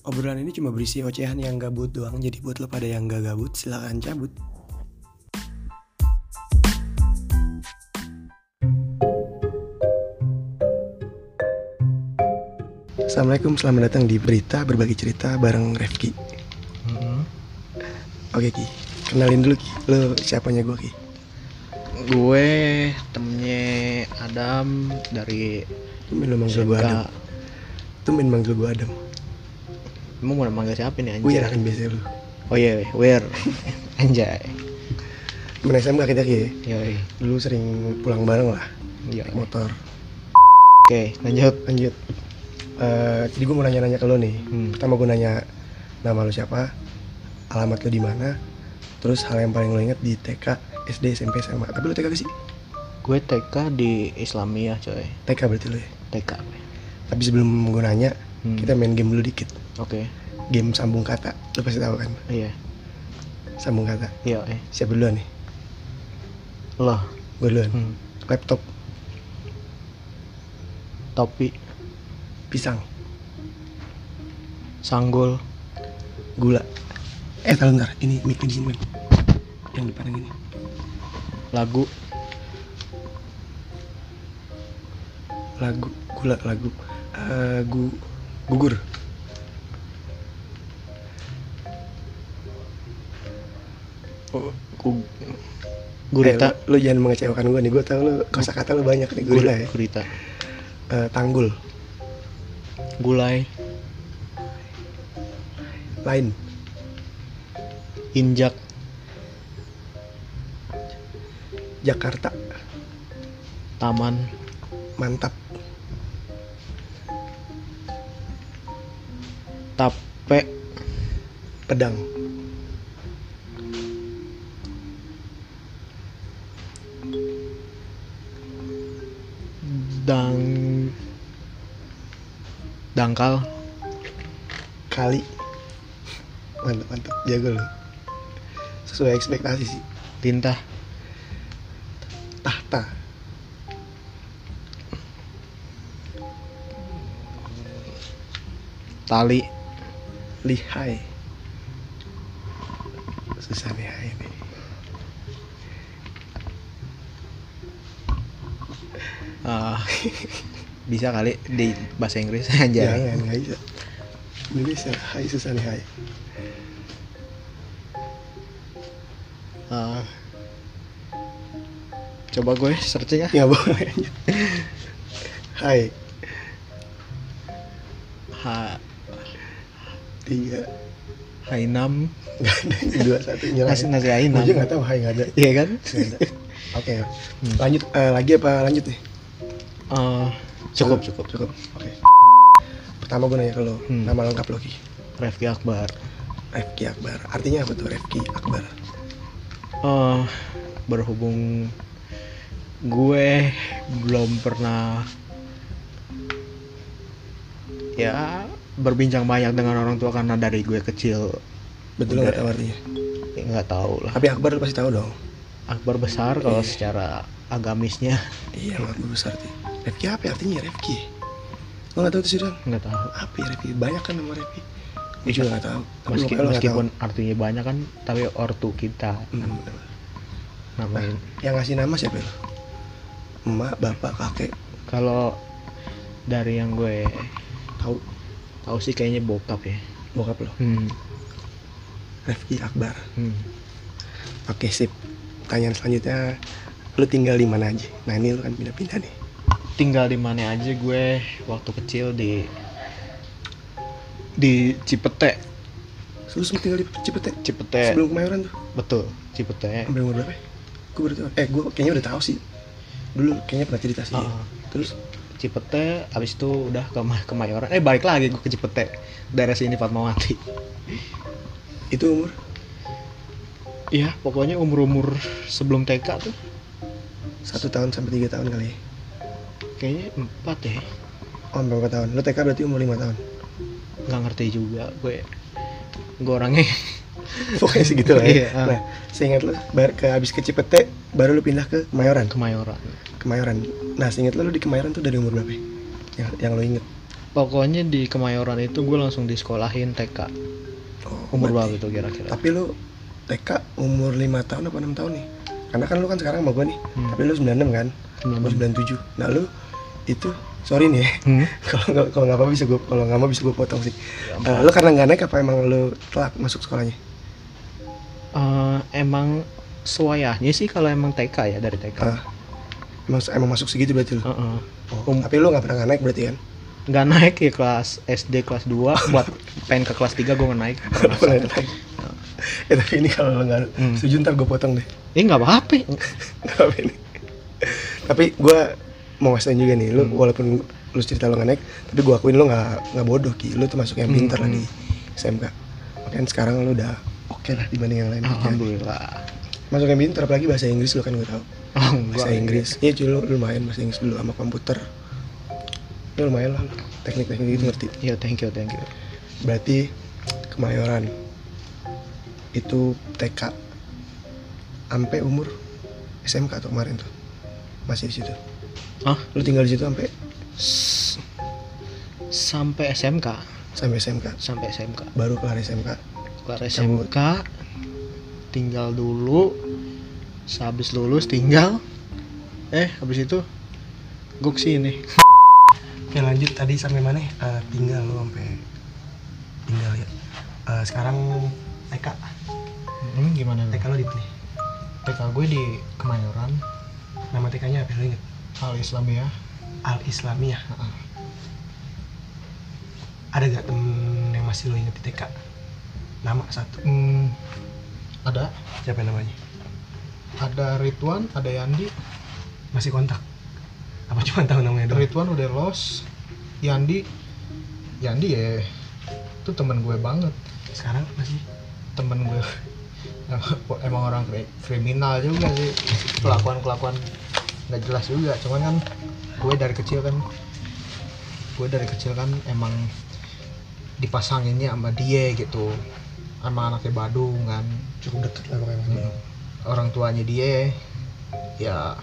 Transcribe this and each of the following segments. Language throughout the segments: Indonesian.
Obrolan ini cuma berisi ocehan yang gabut doang, jadi buat lo pada yang gak gabut, silakan cabut. Assalamualaikum, selamat datang di Berita Berbagi Cerita bareng Refki. Oke Ki, kenalin dulu Ki, lo siapanya gue Ki? Gue temennya Adam dari Tumben lo manggil gue Adam. Tumben manggil gue Adam. Emang mau manggil siapa nih anjay? kan biasa lu. Oh iya, where? Anjay. Temen SMK kita Ki, Yoi. dulu sering pulang bareng lah, naik motor. Oke, lanjut. Lanjut. Eh, jadi gue mau nanya-nanya ke lo nih. Hmm. Pertama gue nanya nama lo siapa, alamat lo di mana, terus hal yang paling lo inget di TK, SD, SMP, SMA. Tapi lo TK ke sih? Gue TK di Islamiyah, coy. TK berarti lo ya. TK. Tapi sebelum gue nanya, Hmm. kita main game dulu dikit. Oke. Game sambung kata. Lo pasti tahu kan? Iya. Sambung kata. Iya, eh. Siapa duluan nih? Loh. Gue duluan. Hmm. Laptop, Topi, pisang, sanggul, gula. Eh, tahu ntar. Ini mic di sini. Yang depan yang ini. lagu, Lagu, gula, lagu. Eh, gu, gugur. Oh, gu- gurita, Eh, lo, lo jangan mengecewakan gue nih. Gue tahu lo kosa kata lo banyak nih. Gula ya. gurita, Eh, tanggul, gulai, lain, injak, Jakarta, taman, mantap, tape, pedang, dang, dangkal, kali. Mantap, mantap. Jago lo. Sesuai ekspektasi sih. lintah, Tahta, tali, lihai. Susah lihai nih. Ah, bisa kali di bahasa Inggris aja. Jangan, nggak bisa. Indonesia, hai susah lihai. Ah. coba gue searching ya. Nggak boleh. Hai, Ha, tiga, nggak ada. Dua, satu, nasi ya. nasi Gue Hainam. juga nggak tahu, hai nggak ada. Iya kan? Nggak. Oke, Hmm. lanjut eh, lagi apa lanjut nih? Ah, cukup cukup Cukup. Oke. Pertama gue nanya ke lo, Hmm. nama lengkap lo Ki. Refki Akbar. Refki Akbar. Artinya apa tuh Refki Akbar? Eh, berhubung gue belum pernah ya berbincang banyak dengan orang tua karena dari gue kecil Betul nggak tahu artinya? ya nggak tahu lah Tapi Akbar pasti tahu dong. Akbar besar kalau Iya. secara agamisnya Iya, Akbar besar sih. Refki apa ya artinya Refki? Lo nggak tahu tuh sih nggak tahu Apa ya Refki? Banyak kan nama Refki. Gue juga nggak tahu. Tapi meskipun artinya banyak kan tapi ortu kita tahu. Hmm, bener. namain Yang ngasih nama siapa lo? Emak, bapak, kakek, kalau dari yang gue tahu tahu sih kayaknya bokap ya bokap lo. hmm. Refki Akbar. Hmm. Oke sip. Pertanyaan selanjutnya, lo tinggal di mana aja? Nah ini lo kan pindah-pindah nih. Tinggal di mana aja gue waktu kecil di di Cipete lo tinggal di Cipete. Cipete Sebelum Kemayoran tuh. betul Cipete Sampai umur berapa? Gue baru tahu. Eh gue kayaknya udah tahu sih. Dulu kayaknya pernah cerita sih. Ah. Terus Cipete abis itu udah ke Ma- Kemayoran eh balik lagi gue ke Cipete daerah sini Fatmawati itu umur iya pokoknya umur umur sebelum TK tuh satu tahun sampai tiga tahun kali. ya? Kayaknya empat ya Oh berapa tahun? Lo TK berarti umur lima tahun. nggak ngerti juga gue gue orangnya Pokoknya segitu lah ya. Iya, ah. Nah, seingat lo, bar ke habis ke Cipete, baru lo pindah ke Kemayoran. Kemayoran Kemayoran. Nah, seingat lo, lo di Kemayoran tuh dari umur berapa? ya? Yang, yang lo inget. pokoknya di Kemayoran itu gue langsung disekolahin TK Oh, umur berapa tuh kira-kira Tapi lu TK umur 5 tahun apa 6 tahun nih? Karena kan lu kan sekarang sama gua nih. Hmm. Tapi lu 96 kan? Gua 97. Nah, lu itu sorry nih ya. Hmm? kalau nggak kalau nggak apa bisa gua kalau nggak mau bisa gua potong sih. Ya Eh, lu karena nggak naik apa emang lu telat masuk sekolahnya? Eh, emang sewayahnya sih kalau emang TK ya dari TK Ah. Emang, emang masuk segitu berarti lu? Heeh. Oh, tapi lu nggak pernah nggak naik berarti kan? nggak naik ya kelas SD kelas 2 buat pengen ke kelas 3 gue nggak naik Nggak pernah naik. ya tapi ini kalau lu nggak Hmm. setuju ntar gue potong deh. eh nggak apa-apa Nggak apa ini. tapi gue mau ngasih juga nih, lu Hmm. walaupun lu cerita lu nggak naik, tapi gue akuin lu nggak nggak bodoh ki, lu tuh masuk yang Hmm, pintar lah hmm. di SMK. Makanya sekarang lu udah oke lah dibanding yang lain. alhamdulillah Masuk yang pintar apalagi bahasa Inggris lu kan gue tahu. oh. Bahasa Inggris, iya cuy lu, lu lumayan bahasa Inggris dulu sama komputer. Lu lumayan lah, teknik-teknik gitu ngerti. ya thank you thank you Berarti Kemayoran itu TK sampai umur SMK tuh kemarin tuh masih di situ. Ah Lu tinggal di situ sampai s- sampai SMK sampai SMK. sampai SMK Baru kelar SMK. kelar Cabut. SMK tinggal dulu sehabis lulus tinggal eh habis itu gue ke sini Oke lanjut tadi sampai mana? Eh, tinggal lu sampai tinggal ya. Eh, sekarang TK. hmm, gimana TK lu di mana? TK gue di Kemayoran Nama TK-nya apa lu inget? Al Islamiyah Al Islamiyah. Ada gak temen yang masih lu inget di TK? Nama satu. Hmm, ada Siapa namanya? ada Ridwan ada Yandi Masih kontak? Apa cuma tahu namanya doang? Ridwan udah los Yandi Yandi ya itu temen gue banget Sekarang masih temen gue emang orang kri- kriminal juga sih kelakuan kelakuan nggak jelas juga cuman kan gue dari kecil kan gue dari kecil kan emang dipasanginnya sama dia gitu sama anaknya Badung kan cukup deket lah pokoknya. Hmm. orang tuanya dia ya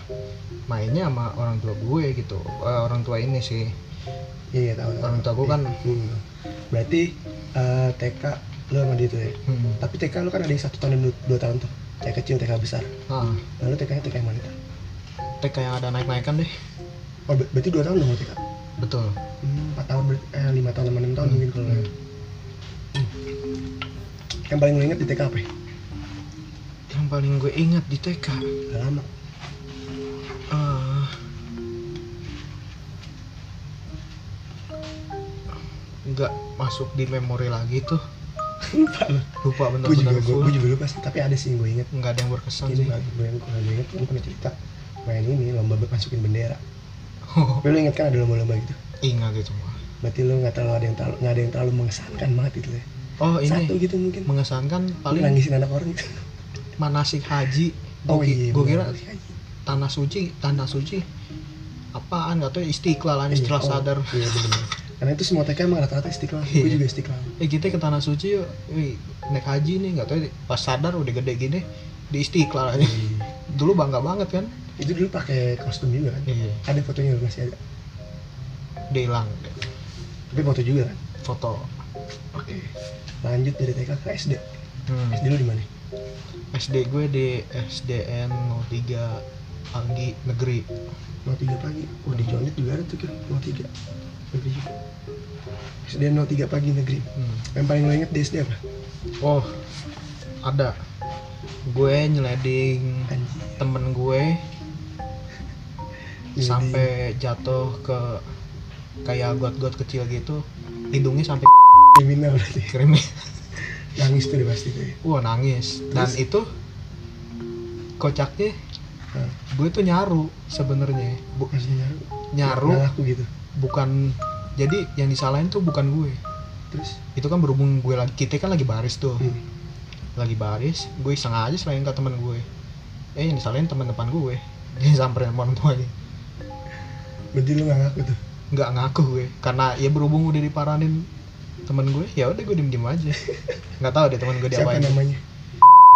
mainnya sama orang tua gue gitu Eh, orang tua ini sih Iya, iya tahu. tahu. orang tua gue kan Hmm. Berarti eh, TK lu sama dia tuh ya. hmm, Tapi TK lu kan ada yang satu tahun dan dua, dua tahun tuh. TK kecil, TK besar. ah, Lalu TK-nya TK yang mana? TK yang ada naik-naikan deh. Oh, ber- berarti dua tahun dong TK? betul. Hmm, 4 tahun berarti, eh 5 tahun 6 tahun Hmm. mungkin kalau Hmm. Yang paling lu inget di TK apa ya? yang paling gue ingat di TK Udah lama. Eh, nggak masuk di memori lagi tuh. Lupa lu. Lupa Gue juga, gue juga lupa sih, tapi ada sih yang gue inget nggak ada yang berkesan Ini sih. gue yang gue inget, gue pernah cerita Main ini, lomba masukin bendera. Oh, Tapi lu inget kan ada lomba-lomba gitu? Ingat itu mah Berarti lu gak terlalu ada yang terlalu, gak ada yang terlalu mengesankan banget gitu ya? Oh ini Satu gitu mungkin. mengesankan paling nangisin anak orang gitu. Manasik haji. Oh iya, gue kira tanah suci tanah suci apaan? Gak tau istiqlal setelah Iya, oh, sadar. Iya bener Karena itu semua TK emang rata-rata istiqlal. Iya. Gue juga istiqlal. Eh kita ke tanah suci yuk. Wih, naik haji nih nggak tahu pas sadar udah gede gini di istiqlal aja. Iya. dulu bangga banget kan Itu dulu pakai kostum juga kan iya Ada fotonya masih ada dia hilang Tapi foto juga kan foto Oke Lanjut dari TK ke SD hmm. SD lu di mana? SD gue di SDN 03 Anggi Negeri Mau tiga pagi. Oh di Condet juga ada tuh kan. Mau tiga. Negeri juga. SD 03 pagi negeri. hmm. Yang paling lo inget di SD apa? oh ada gue nyeleding Anjir. temen gue sampai jatuh ke kayak got-got kecil gitu hidungnya sampai kriminal berarti. krimis Nangis tuh dia pasti tuh. ya. wah nangis dan Terus? itu kocaknya gue tuh nyaru sebenarnya Bu- nyaru. nyaru ngaku gitu. bukan jadi yang disalahin tuh bukan gue Terus itu kan berhubung gue lagi kita kan lagi baris tuh hmm. lagi baris gue iseng aja selain ke temen gue eh yang disalahin teman depan gue dia samperin orang tuanya berarti lu nggak ngaku tuh. nggak ngaku gue karena ya berhubung udah diparanin temen gue ya udah gue diem diem aja nggak tahu deh temen gue Siapa diapain namanya?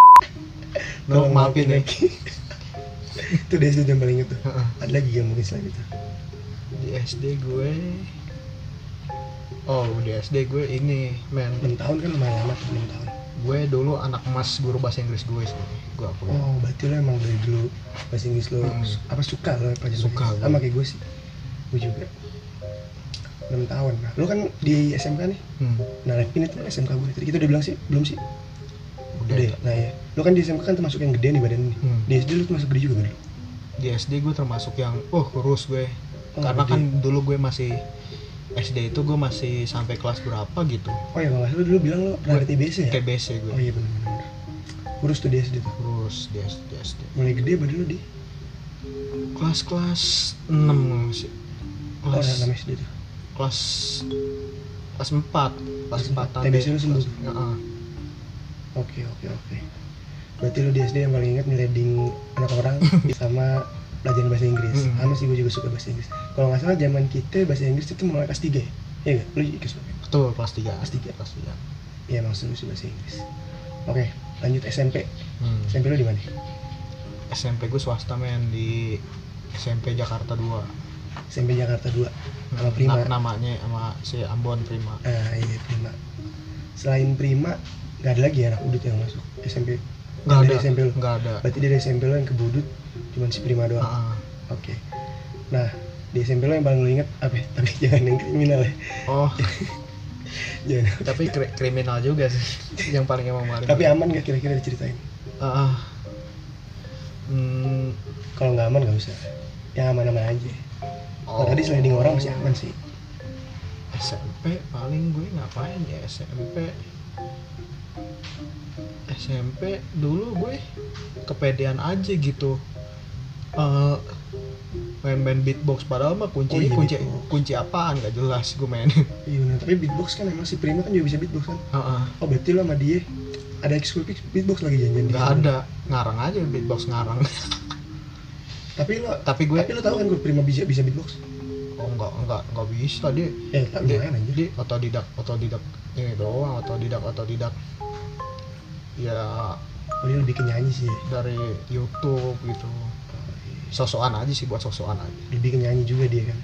no, maafin ya itu di SD yang paling inget tuh. Ada lagi yang mungkin selain itu. di SD gue oh di SD gue ini men 6 tahun kan lumayan lama tuh 6 tahun gue dulu anak emas guru bahasa Inggris gue sih gue aku oh berarti lo emang dari dulu bahasa Inggris lo Hmm. apa suka lo Suka gue. sama kayak gue sih gue juga. 6 tahun. Nah lo kan di SMK nih? Hmm. nah Repin itu SMK gue tadi kita udah bilang sih belum sih? Udah. Udah ya? nah ya lo kan di SMK kan termasuk yang gede nih badan nih. Hmm. di SD lo termasuk gede juga kan dulu di SD gue termasuk yang oh kurus gue. Oh, karena gede. kan dulu gue masih SD itu gue masih sampai kelas berapa gitu. Oh ya kalau lo dulu bilang lo pernah TBC ya? TBC gue oh iya benar-benar kurus tuh di SD tuh? Kurus di SD, SD. mulai gede badan lo di? Kelas-kelas 6 sih kelas ya, 6 SD tuh kelas kelas 4 kelas 4 TBC lu sembuh? Oke oke oke. Berarti lu di SD yang paling ingat ngeleding anak orang sama pelajaran bahasa Inggris. Hmm. Sama sih gue juga suka bahasa Inggris. Kalau nggak salah zaman kita bahasa Inggris itu mulai kelas 3 ya? Iya? Lu ikut betul kelas 3 Kelas tiga. kelas 3 Iya emang seru sih bahasa Inggris. Oke lanjut SMP. hmm. SMP lu di mana? SMP gue swasta men di SMP Jakarta 2 SMP Jakarta 2 Sama Hmm, Prima. na- namanya sama si Ambon Prima Ah iya Prima. Selain Prima nggak ada lagi ya anak udut yang masuk SMP. nggak ada SMP lu. nggak ada Berarti dari SMP lu yang ke Budut cuma si Prima doang. Ah, Oke. Nah, di SMP lo yang paling lo inget apa? ya? Tapi jangan yang kriminal ya. oh Jangan. tapi kri- kriminal juga sih yang paling emang paling Tapi aman gak kira-kira diceritain? Ah, hmm, Kalau nggak aman nggak usah. Yang aman-aman aja. Kalau tadi sliding orang masih aman sih. SMP paling gue ngapain ya SMP SMP dulu gue kepedean aja gitu Eh, main-main beatbox padahal mah kunci Oh iya, kunci beatbox. kunci apaan gak jelas gue main Iya bener. Tapi beatbox kan emang si Prima kan juga bisa beatbox kan. Heeh. Oh berarti lo sama dia ada ekskul beatbox lagi janjian nggak ada ngarang aja beatbox ngarang Tapi lo tapi gue tapi lo tahu kan gue Prima bisa bisa beatbox? oh enggak enggak enggak bisa dia Ya tak dia, lumayan aja. dia otodidak otodidak ini doang otodidak otodidak ya Oh, dia lebih ke nyanyi sih. dari YouTube gitu sosokan aja sih buat sosokan aja Lebih ke nyanyi juga dia kan.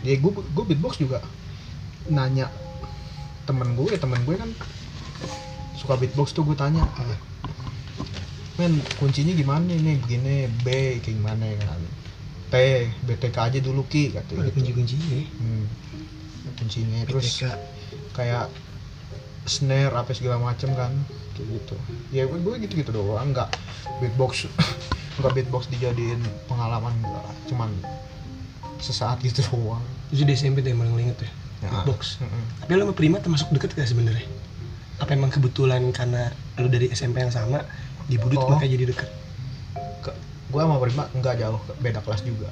ya gue gue beatbox juga nanya temen gue temen gue kan suka beatbox tuh gue tanya Ah, men kuncinya gimana nih begini B kayak gimana kan T BTK aja dulu ki kata ada gitu kunci-kuncinya. hmm. kuncinya terus BTK. kayak snare apa segala macem kan kayak gitu ya gue, gue gitu gitu doang nggak beatbox nggak beatbox dijadiin pengalaman enggak cuman sesaat gitu doang Itu di SMP tuh yang paling inget ya. Beatbox. Mm-mm. Tapi lo sama Prima termasuk deket gak sebenarnya? Apa emang kebetulan karena lo dari SMP yang sama di Budut Oh. makanya jadi deket? Ke- gue sama Prima nggak jauh beda kelas juga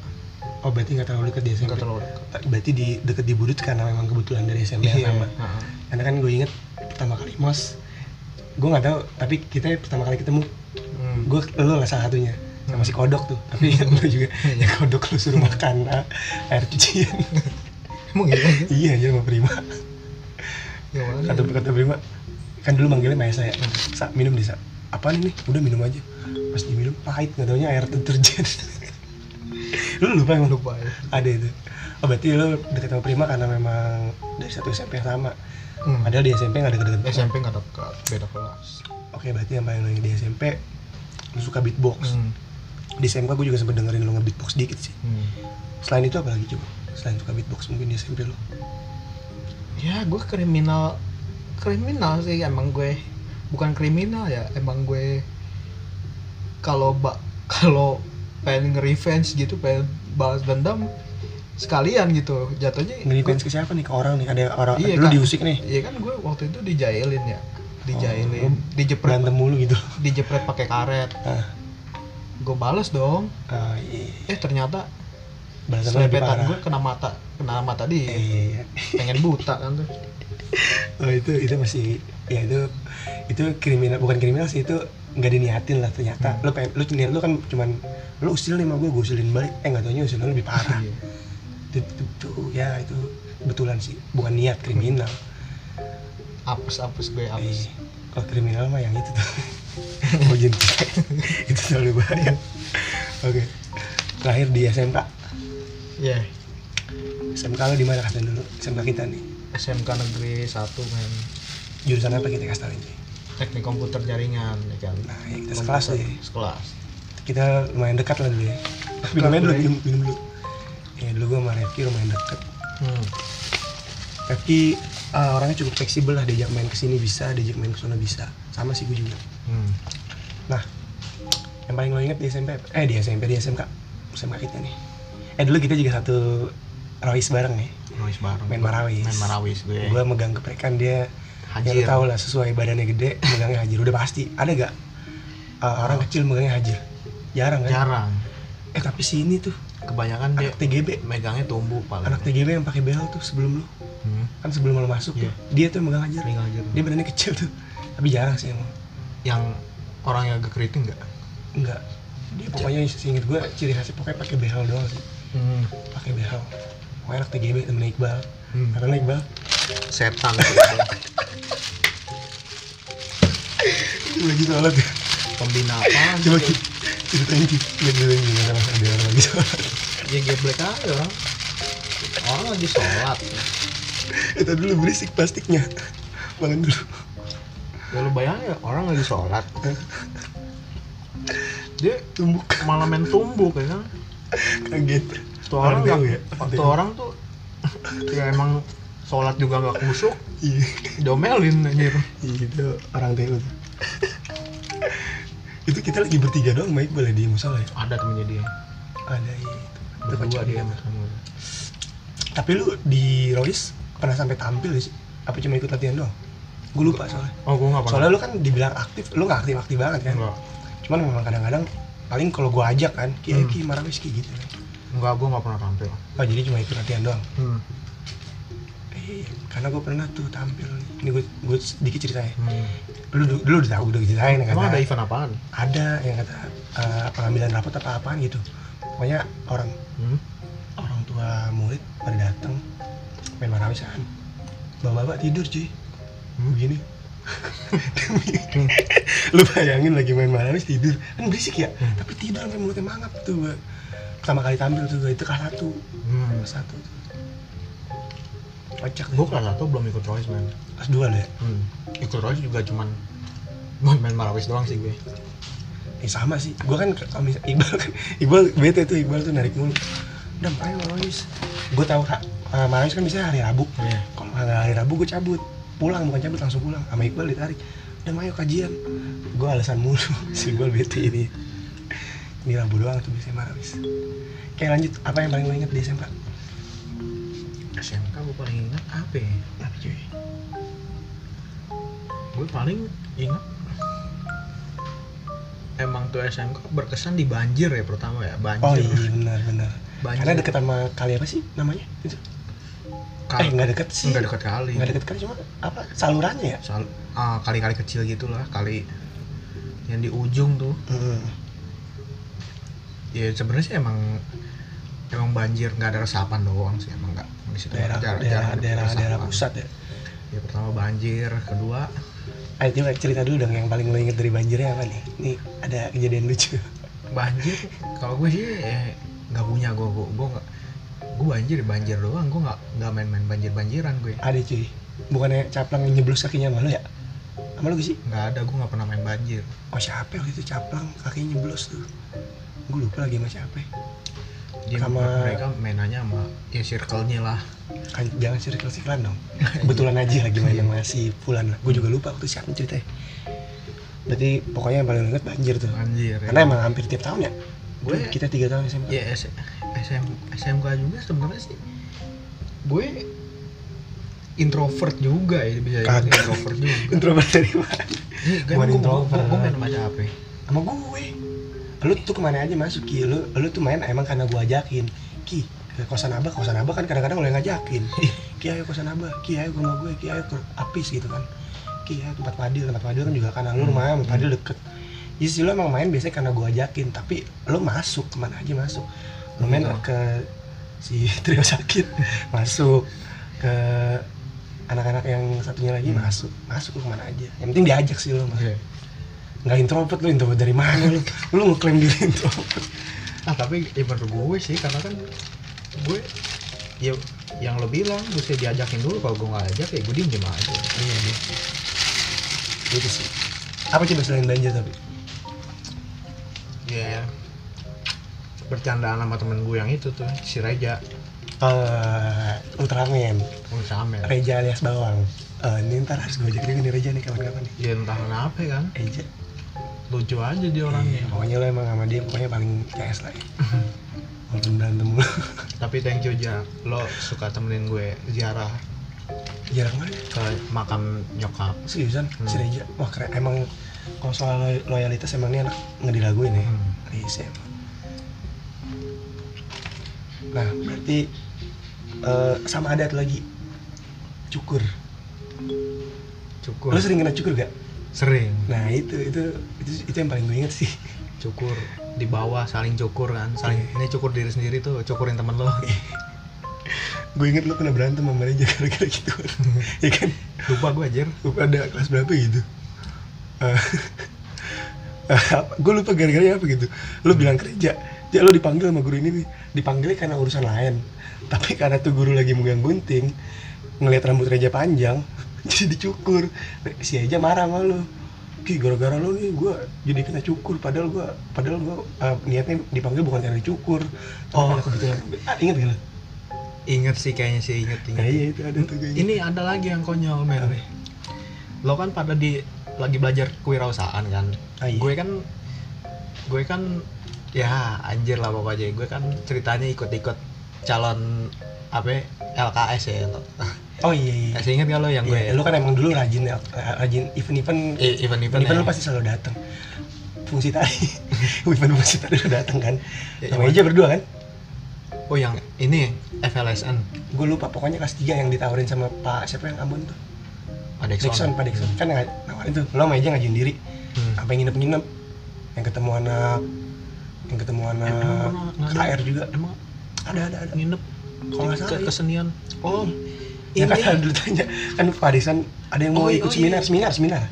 Oh berarti nggak terlalu deket di SMP? nggak terlalu dekat Berarti di deket di Budut karena memang kebetulan dari SMP yang sama. Heeh. Karena kan gue inget pertama kali mos, gue nggak tahu. Tapi kita pertama kali ketemu, Hmm. gue lo lah salah satunya sama si kodok tuh. Tapi lo juga ya kodok lo suruh makan ah, air cucian. emang iya iya aja sama Prima. yang Kata kata Prima, kan dulu manggilnya Maesa ya. Sa, minum deh sa. Apaan ini? Udah minum aja. Pas diminum pahit nggak taunya air deterjen. lu lupa emang lupa ya ada itu. Oh berarti lu deket sama Prima karena memang dari satu SMP yang sama. hmm. Padahal di SMP nggak deket-deket. SMP nggak dekat beda kelas Oke berarti yang paling inget di SMP lu suka beatbox. hmm. Di SMK gue juga sempet dengerin lu nge-beatbox dikit sih. Hmm. Selain itu apa lagi coba? Selain suka beatbox mungkin di SMP lu. ya gue kriminal kriminal sih emang gue bukan kriminal ya emang gue kalau bak kalau pengen nge-revenge gitu pengen balas dendam sekalian gitu jatuhnya Nge-defense ke siapa nih? Ke orang nih? Ada orang, Iya, lu Kak. diusik nih? Iya kan gue waktu itu dijailin ya Oh, dijailin dijepret Berantem mulu gitu. dijepret pakai karet Ah, gue bales dong ah, iya. eh ternyata Balasan selepetan gue kena mata kena mata Eh, dia iya, iya. pengen buta kan tuh Oh itu itu masih ya itu itu kriminal bukan kriminal sih itu nggak diniatin lah ternyata. Hmm. lu pengen lu niat lu kan cuman lu usil nih sama gue gue usilin balik. Eh nggak taunya usil lu lebih parah. Iya. itu, itu, itu, ya itu kebetulan sih. Bukan niat kriminal. Apes apes gue apes. Eh, kalau kriminal mah yang itu tuh. Oh jadi itu terlalu bahaya. Oke. Terakhir di SMK Iya. SMK lo di mana? Kata dulu. SMK kita nih. SMK negeri 1 men jurusan apa kita kasih tau ini teknik komputer jaringan ya kan? Nah ya kita sekelas deh sekelas. Kita lumayan dekat lah dulu ya. Minum dulu minum, minum dulu. Ya dulu gue sama Refki lumayan deket hmm. Refki eh, orangnya cukup fleksibel lah diajak main ke sini bisa diajak main ke sana bisa. Sama sih gue juga. Hmm. nah yang paling lo inget di SMP eh di SMP di SMK SMK kita nih. Eh dulu kita juga satu rawis bareng nih Noise bareng. Main marawis. main marawis gue. Gue megang keprekan dia ya Hajir. tau lah sesuai badannya gede megangnya hajir udah pasti. Ada gak uh, orang kecil megangnya hajir jarang kan? Jarang. Eh tapi si ini tuh. Kebanyakan dia anak TGB megangnya tumbuh paling. Anak TGB yang pakai behel tuh sebelum lu. Hmm. kan sebelum lu masuk Iya. tuh dia tuh megang hajir Megang hajir. dia badannya kecil tuh. Tapi jarang sih emang. Yang orang yang agak keriting nggak? Enggak dia pokoknya seinget gue ciri khasnya pokoknya pakai behel doang sih. Hmm. pakai behel. Pokoknya anak TGB temen Iqbal. Hmm. karena Iqbal setan lagi sholat ya. Pembina apaan coba ki- ceritain ki lihat dulu yang gimana masa dia orang lagi sholat ya geblek aja orang orang lagi sholat. Itu dulu berisik plastiknya. Bangun dulu. Ya lu bayangin ya, orang lagi sholat. Dia tumbuk. malah main tumbuk ya kan? Kaget. Tuh orang tahu ya? tuh orang tuh ya emang sholat juga nggak kusuk iya. domelin anjir. Iya, itu orang TU tuh itu kita lagi bertiga doang baik boleh di musola ya? Ada temennya dia. Ada itu itu berdua dia sama tapi lu di Royce pernah sampai tampil sih? Apa cuma ikut latihan doang? Gue lupa soalnya. Oh gua nggak pernah. Soalnya lu kan dibilang aktif lu nggak aktif aktif banget kan? Enggak cuman memang kadang-kadang paling kalau gua ajak kan ki Hmm. ki marawis ki gitu. Kan enggak gua nggak pernah tampil. Oh jadi cuma ikut latihan doang? Hmm. Karena gue pernah tuh tampil. Ini gue gue sedikit ceritanya Hmm. lu dulu dulu udah tahu udah ceritain kata ada event apaan? Ada yang kata eh, pengambilan rapat apa apaan gitu. Pokoknya orang. Hmm? orang tua murid pada datang main marawisan bapak-bapak tidur cuy. Hmm. begini. Lu bayangin lagi main marawis tidur. Kan berisik ya? Hmm. tapi tidur sampai mulutnya mangap tuh gua. Pertama kali tampil tuh gua itu kelas satu. Hmm. kelas satu tuh kocak gua tuh kelas satu belum ikut Royce man kelas dua lah ya hmm. ikut Royce juga cuman main main marawis doang sih gue Eh sama sih, gua kan kalau misal Iqbal kan, Iqbal bete tuh Iqbal tuh narik mulu. Udah ayo Marawis. Gua tahu kak, uh, Marawis kan biasanya hari Rabu. Iya. Kalau hari Rabu gua cabut, pulang bukan cabut langsung pulang. Sama Iqbal ditarik. Udah ayo kajian. Gua alasan mulu, si Iqbal bete ini. Ini Rabu doang tuh biasanya Marawis. Oke lanjut, apa yang paling lo inget di SMK? SMK gue paling ingat apa ya? Apa cuy? gue paling ingat emang tuh SMK berkesan di banjir ya pertama ya banjir Oh iya benar benar. Banjir. Karena deket sama kali apa sih namanya? Itu. Kal- Eh nggak deket sih. nggak dekat kali Nggak deket kali cuma apa salurannya ya? Sal ah, kali-kali kecil gitulah kali yang di ujung tuh Hmm. ya sebenarnya sih emang emang banjir nggak ada resapan doang sih emang nggak situ daerah daerah daerah, resapan. daerah pusat ya. ya pertama banjir kedua Ayo coba cerita dulu dong yang paling lo inget dari banjirnya apa nih? Nih ada kejadian lucu. banjir kalau gue sih eh, nggak punya gue gue gue nggak gue banjir banjir doang gue nggak nggak main-main banjir banjiran gue Ada cuy. Bukannya caplang yang nyeblus kakinya sama lo ya? Sama lo gak sih? nggak ada gue nggak pernah main banjir Oh siapa waktu itu caplang kakinya nyeblos tuh? Gue lupa lagi sama siapa. Ya. dia Sama- mereka mainannya sama ya circle-nya lah Kan, jangan circle siklan dong. Kebetulan aja lagi main sama si Fulan lah. Gue juga lupa waktu siapa ceritanya. Berarti pokoknya yang paling inget banjir tuh. banjir ya. Karena emang hampir tiap tahun ya. Gue- kita tiga tahun SMP. ya S- SM, SMK juga sebenarnya sih gue introvert juga ya bisa Kagak. introvert juga Introvert dari mana? Iya, gue, introvert. gue, gue main sama siapa ya? sama gue lu tuh ke mana aja masuk ki lu lu tuh main emang karena gue ajakin. Ki ke kosan abah kosan abah kan kadang-kadang lo yang ngajakin. Ki ayo kosan abah. Ki ayo ke rumah gue ki ayo ke apis gitu kan. Ki ayo tempat padil tempat padil kan juga karena lu Hmm. rumahnya sama padil deket. Jadi sih lu emang main biasanya karena gue ajakin. Tapi lu masuk ke mana aja masuk. Lu main Iya. ke si trio sakit masuk. Ke anak-anak yang satunya lagi Hmm. masuk. Masuk lu ke mana aja. Yang penting diajak sih lu mah Iya. Nggak introvert lu introvert dari mana lu? Lu ngeklaim diri introvert. Ah tapi ya menurut gue sih karena kan gue ya yang lo bilang mesti diajakin dulu. Kalau gue nggak ajak ya gue diem aja. Iya deh itu sih. Apa coba selain belanja tapi? Ya bercandaan sama temen gue yang itu tuh si Reja. Eh, Ultraman sama Reja alias Bawang. Eh, ini ntar harus gue ajak juga nih Reja nih kapan-kapan nih. Ya entah kenapa kan. Reja lucu aja dia orangnya. Iya, pokoknya lo emang sama dia pokoknya paling CS lah ya. Walaupun berantem. Mulu tapi thank you Ja. Lo suka temenin gue ziarah. Jarang mana ke makam nyokap. Seriusan? Hmm. si Reja wah keren. Emang kalau soal loy- loyalitas emang ini anak nggak dilaguin ya. Hmm. Emang. nah berarti eh, sama ada tuh lagi. Cukur. Cukur. Lo sering kena cukur gak? Sering. Nah itu itu itu itu yang paling gue inget sih. Cukur di bawah saling cukur kan. Saling ini cukur diri sendiri tuh cukurin temen lo. Gue inget lo kena berantem sama Reja gara-gara gitu. Ya kan? Lupa gue anjir. Lupa ada kelas berapa gitu. Eh, gue lupa gara-gara apa gitu. Lu bilang ke Reja ya lu dipanggil sama guru ini nih dipanggilnya karena urusan lain. Tapi karena tuh guru lagi megang gunting ngelihat rambut Reja panjang jadi dicukur. Si Reja marah sama lu. Ki gara-gara lu nih gue jadi kena cukur. Padahal gue padahal gue eh, niatnya dipanggil bukan karena dicukur. Oh. kebetulan. Ah, inget gak lu? inget sih kayaknya sih inget inget Nah, iya itu ada tuh kayaknya. Ini ada lagi yang konyol men lo kan pada di lagi belajar kewirausahaan kan? Ah, iya. gue kan gue kan ya anjir lah pokoknya. Gue kan ceritanya ikut-ikut calon apa ya, LKS ya lo oh iya iya masih inget gak lo yang gue Iya, lu kan emang dulu rajin ya, rajin event-event Eh, event-event event ya. lu pasti selalu datang. Fungsi tadi, event fungsi tadi lu datang kan. Ya, Sama yang aja berdua kan. oh yang ini FLSN Gue lupa pokoknya kelas 3 yang ditawarin sama Pak siapa yang Ambon tuh. Pak Dexon, Dexon Pak Dexon. Kan yang nawarin tuh, lo sama aja ngajuin diri. Hmm. Sampai nginep-nginep. Yang ketemu anak yang ketemu anak Emang? KR juga. emang Ada ada ada. nginep Kalau nggak salah. ya. kesenian oh Ya ini kan dulu tanya. Kan Dexon ada yang mau Oh, ikut oh, seminar, iya. seminar, seminar.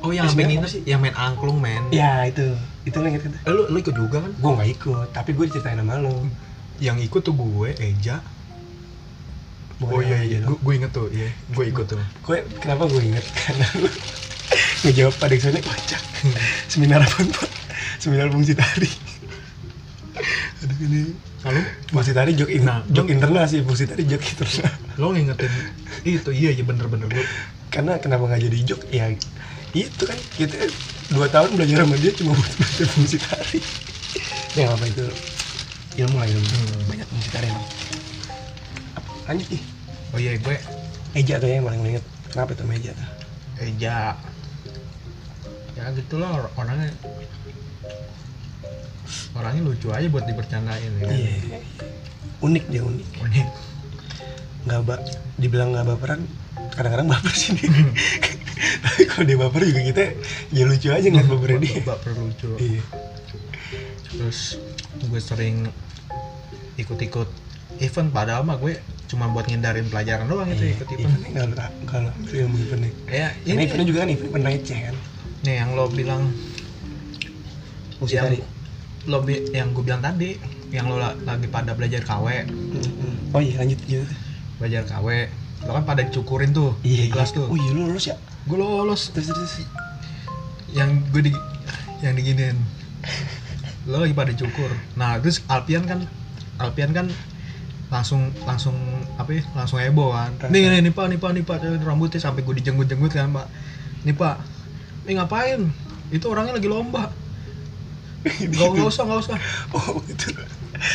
oh yang Eh, nginep apa? sih? yang main angklung men. Ya itu, itu lo inget kan? eh, lu, lu ikut juga kan? Gue nggak ikut, tapi gue diceritain sama lo. yang ikut tuh gue Eja. Bukan oh iya iya. lo. gue, gue inget tuh iya. Gue ikut tuh. Gue kenapa gue inget karena lu ngejawab pada Dexonnya kocak seminar apa pak? Seminar fungsi tari aduh ini. Lalu fungsi tari jok in, Nah, jok internal sih fungsi tari jok internal lo ngingetin itu iya iya bener-bener. Gue karena kenapa nggak jadi jok ya itu kan kita dua tahun belajar sama dia cuma buat belajar fungsi tari ya apa itu ilmu lah ilmu. Hmm. banyak fungsi tari emang. Apa- lanjut nih oh iya gue meja tuh yang paling inget. Kenapa tuh meja tuh? Eja. Ya gitulah or- orangnya. Orangnya lucu aja buat dibercandain ya kan? iya. Unik dia unik. Unik nggak ba dibilang nggak baperan kadang-kadang baper sih dia. Tapi kalau dia baper juga kita ya lucu aja ngeliat bapernya dia. baper lucu. Iya. Terus gue sering ikut-ikut event padahal mah gue cuma buat ngindarin pelajaran doang itu ikut event eventnya nggak nggak nggak lo ambil ilmu eventnya ya ini ini eventnya juga kan event event receh kan? Nih yang lo bilang musik yang lo bi- yang gue bilang tadi yang lo la- lagi pada belajar KW oh iya lanjut gitu belajar KW lo kan pada dicukurin tuh di kelas tuh. Oh iya lu lulus ya? Gue lolos. Terus terus yang gue di yang diginiin. Lo lagi pada cukur nah terus Alpian kan Alpian kan langsung langsung apa ya langsung heboh kan. Nih nih nih pak nih pak nih pak. Rambutnya sampai gue dijenggut jenggut kan pak. Nih pak. Nih ngapain? Itu orangnya lagi lomba gak, nggak usah nggak usah. Oh itu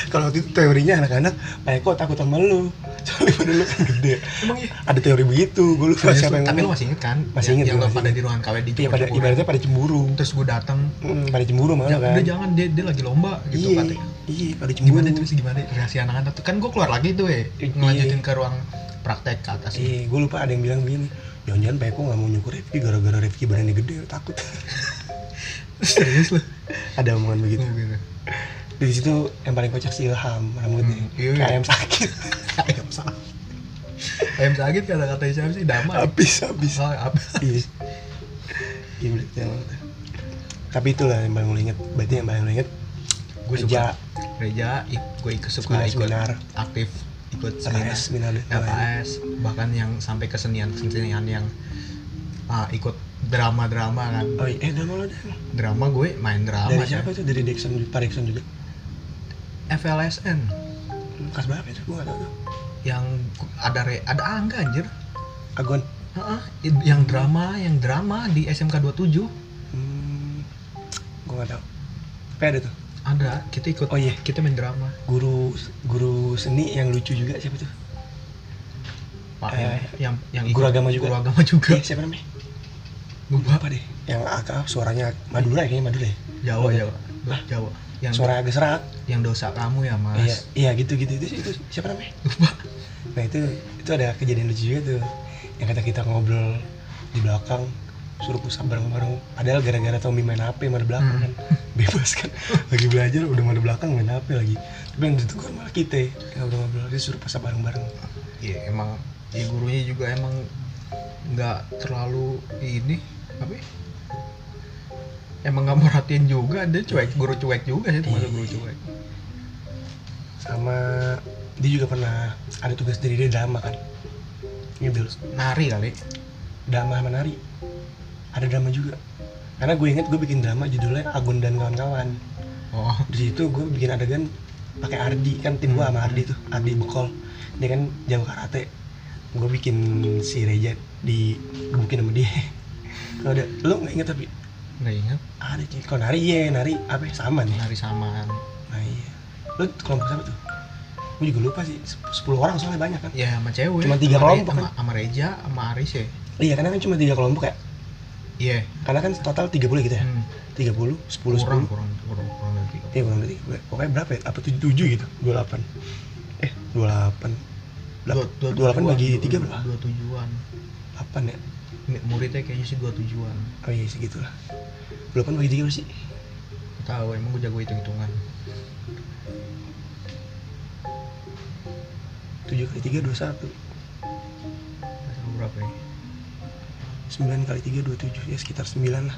kalau waktu itu teorinya anak-anak Pak Eko takut sama lu? Soalnya pada lu kan gede. Emang iya? Ada teori begitu. Gue lupa siapa lu? yang tapi ngomong. masih inget kan? Masih yang, inget, yang pada di ruangan KW di iya pada ibaratnya pada cemburu. Terus gue datang. Hmm, pada cemburu malah ya, kan. udah jangan dia dia lagi lomba gitu iya katanya. iya pada cemburu. gimana terus gimana reaksi anak-anak. Tuh kan gue keluar lagi tuh ya ngelanjutin ke ruang praktek ke atas. Iya gue lupa ada yang bilang begini. Jangan-jangan Pak Eko nggak mau nyukur Rifki gara-gara Rifki badannya gede takut. Serius lu ada omongan begitu. Oh, gitu. di situ yang paling kocak si Ilham rambutnya. Hmm, iya, iya. ayam sakit. Ayam sakit. Ayam sakit kata kata siapa sih damai. Habis habis. Oh, apa iya. Iya tapi itulah yang paling inget berarti yang paling inget gue Reja. suka. Reja gue ikut suka Seminar- ikut seminar. aktif ikut seminar. LKS seminar LKS bahkan yang sampai kesenian kesenian yang ah, ikut drama drama kan. Oh iya. Eh drama lo ada drama gue main drama dari ya. siapa itu dari Dixon Pak Dixon juga? FLSN kelas berapa itu. Gue gak tau tuh. Yang ada re, ada angga anjir. Agon. Heeh, yang drama yang drama di SMK 27 hmm, gue gak tau tapi ada tuh. Ada kita ikut. Oh iya. Kita main drama. Guru guru seni yang lucu juga siapa tuh? Pak Eh, yang yang guru agama juga. guru agama juga. Iya, siapa namanya Gue apa deh? Yang agak suaranya Madura ya, kayaknya Madura ya? Jawa. Jawa. Jawa. Yang suara agak serak yang dosa kamu ya mas. Iya iya gitu gitu. Itu, itu siapa namanya? Lupa. Nah itu itu ada kejadian lucu juga tuh. Yang kata kita ngobrol di belakang suruh pusat bareng-bareng. Padahal gara-gara Tommy main HP main belakang Hmm. kan bebas kan. Lagi belajar udah main belakang main HP lagi. Tapi yang ditegur malah kita. Yang ngobrol-ngobrol dia suruh pusat bareng-bareng. Iya emang ya gurunya juga emang nggak terlalu ini apa ya? emang nggak merhatiin juga dia cuek guru cuek juga sih termasuk guru cuek. Sama dia juga pernah ada tugas dari dia drama kan? Ini Bill nari kali. Drama sama nari. Ada drama juga. Karena gue inget gue bikin drama judulnya Agun dan kawan-kawan. Oh. Di situ gue bikin adegan pakai Ardi kan tim gue sama Ardi tuh Ardi Bekol. Dia kan jago karate gue bikin si Reja di gebukin sama dia kalau ada lo nggak inget tapi nggak ingat ada sih kalau nari iya nari apa ya? sama nih nari samaan nah iya lo kelompok siapa tuh gue juga lupa sih Sep- 10 orang soalnya banyak kan ya sama cewek Cuma tiga kelompok sama, kan? sama Reja sama Aris ya iya karena kan cuma tiga kelompok ya iya karena kan total 30 gitu ya hmm. 30 10 kurang 10 kurang kurang kurang dari tiga Iya kurang dari tiga. Pokoknya berapa ya? Apa tujuh tujuh gitu? Dua delapan. Eh dua delapan. Dua dua Dua delapan bagi tiga berapa? dua tujuan Delapan ya? muridnya kayaknya sih dua tujuan Oh iya segitulah. Dua delapan bagi tiga berapa sih? Tahu emang gue jago hitung hitungan Tujuh kali tiga dua satu. Berapa ya Sembilan kali tiga dua tujuh ya sekitar sembilan lah.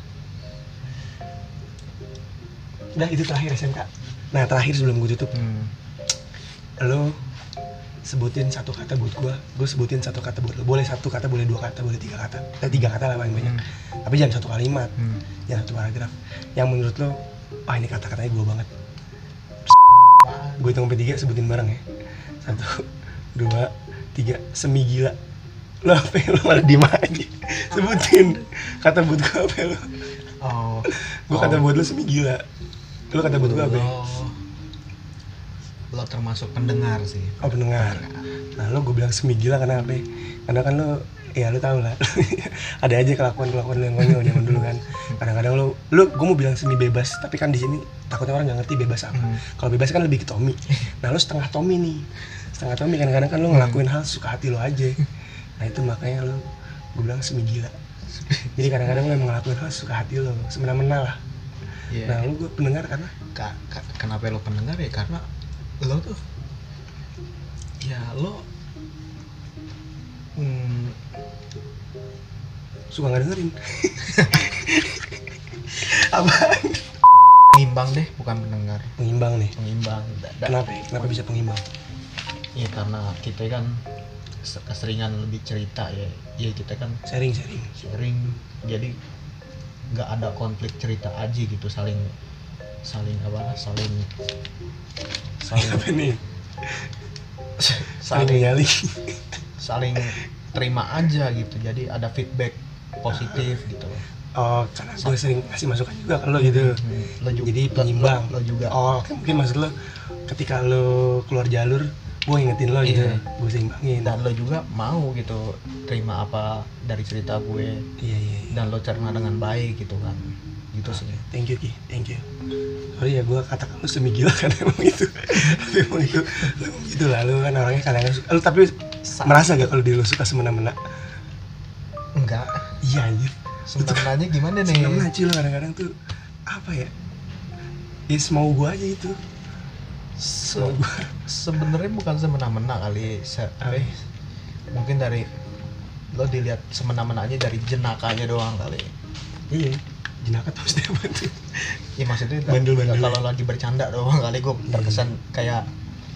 Udah itu terakhir SMK. Nah terakhir sebelum gue tutup, hmm. lo sebutin satu kata buat gue, gue sebutin satu kata buat lo. Boleh satu kata, boleh dua kata, boleh tiga kata. Eh tiga kata lah paling banyak. Hmm. Tapi jangan satu kalimat. Hmm. ya satu paragraf yang menurut lo wah ini kata-katanya gue banget gue hitung sampai tiga sebutin bareng ya satu dua tiga semi gila lo apa ya? lo malah diem aja sebutin kata buat gue apa ya lo oh gue kata buat lo semi gila lo kata buat gue apa ya? Lo termasuk pendengar sih. Oh pendengar. Nah lo gue bilang semi gila karena apa ya? karena kan lo ya lo tau lah. Ada aja kelakuan kelakuan yang konyol zaman dulu kan. Kadang-kadang lo lo gue mau bilang semi bebas tapi kan di sini takutnya orang nggak ngerti bebas apa. Hmm. kalau bebas kan lebih ke Tommy. Nah lo setengah Tommy nih. Setengah Tommy kadang-kadang kan lo ngelakuin hal suka hati lo aja. Nah itu makanya lo gue bilang semi gila jadi kadang-kadang lo emang ngelakuin hal suka hati lo semena-mena lah. Iya. nah lo gue pendengar karena? Ka- ka- kenapa lo pendengar ya? Karena lo tuh? Ya lo hmm, suka nggak dengerin? Apaan pengimbang deh bukan pendengar. Pengimbang nih. Pengimbang Da- da- kenapa kenapa bisa pengimbang? Ya karena kita kan se- keseringan lebih cerita ya. Ya kita kan sharing sharing. sharing. Jadi nggak ada konflik cerita aja gitu saling saling apa? Saling saling apa nih saling saling saling terima aja gitu. Jadi ada feedback positif gitu. Oh karena gue sering kasih masukan juga lo gitu. Hmm, lo juga jadi penyimbang lo, lo juga. Oh oke, mungkin maksud lo ketika lo keluar jalur gue ingetin lo gitu. Iya. gue seimbangin. Dan lo juga mau gitu terima apa dari cerita gue. Iya iya iya. dan lo cerna dengan baik gitu kan gitu sih thank you ki. Thank you. Sorry ya gue katakan lo semi gila kan emang itu tapi emang itu emang gitu lah lo kan orangnya kadang suka. Lo tapi Sa- merasa gak kalau diri lo suka semena-mena? Enggak. Iya anjir. Sebenarnya gimana nih? Semena-mena cuy lo kadang-kadang tuh apa ya? Ya semau gue aja itu Se- semau gue sebenarnya bukan semena-mena kali. Se- eh, mungkin dari lo dilihat semena-mena aja dari jenakanya doang kali. Iya jenaka terus dia apa tuh ya maksudnya Bandel-bandel. kalau lagi bercanda doang kali gue terkesan kayak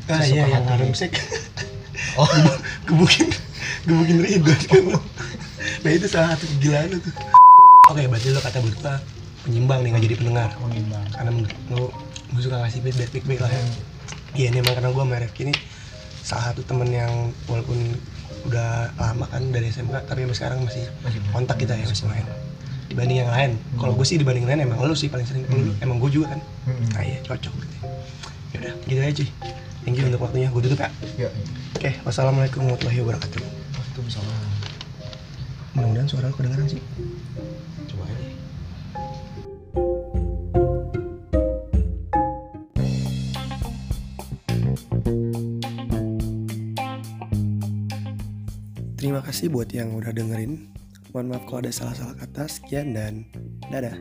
ah iya yang hati. remsek oh. Gebukin gebukin Ridwan. Kan lo nah itu salah satu kegilaan tuh. Oke berarti lo kata gua penyimbang nih nggak jadi pendengar. Mengimbang karena menurut lo gue suka ngasih feedback feedback lah ya. Iya ini emang karena gue sama Rifki ini salah satu temen yang walaupun udah lama kan dari SMK tapi sampai sekarang masih masih kontak kita ya masih main dibanding yang lain. Kalau gue sih dibanding yang lain emang lo sih paling sering kalau lu. Emang gue juga kan. Mm-mm. nah iya cocok gitu. Yaudah gitu aja cuy. Thank you untuk waktunya. Gue tutup ya. Ya oke wassalamualaikum warahmatullahi wabarakatuh. Waalaikumsalam. Mudah-mudahan suara lo kedengeran sih. Coba aja. Terima kasih buat yang udah dengerin. Mohon maaf kalau ada salah-salah kata. Sekian dan dadah.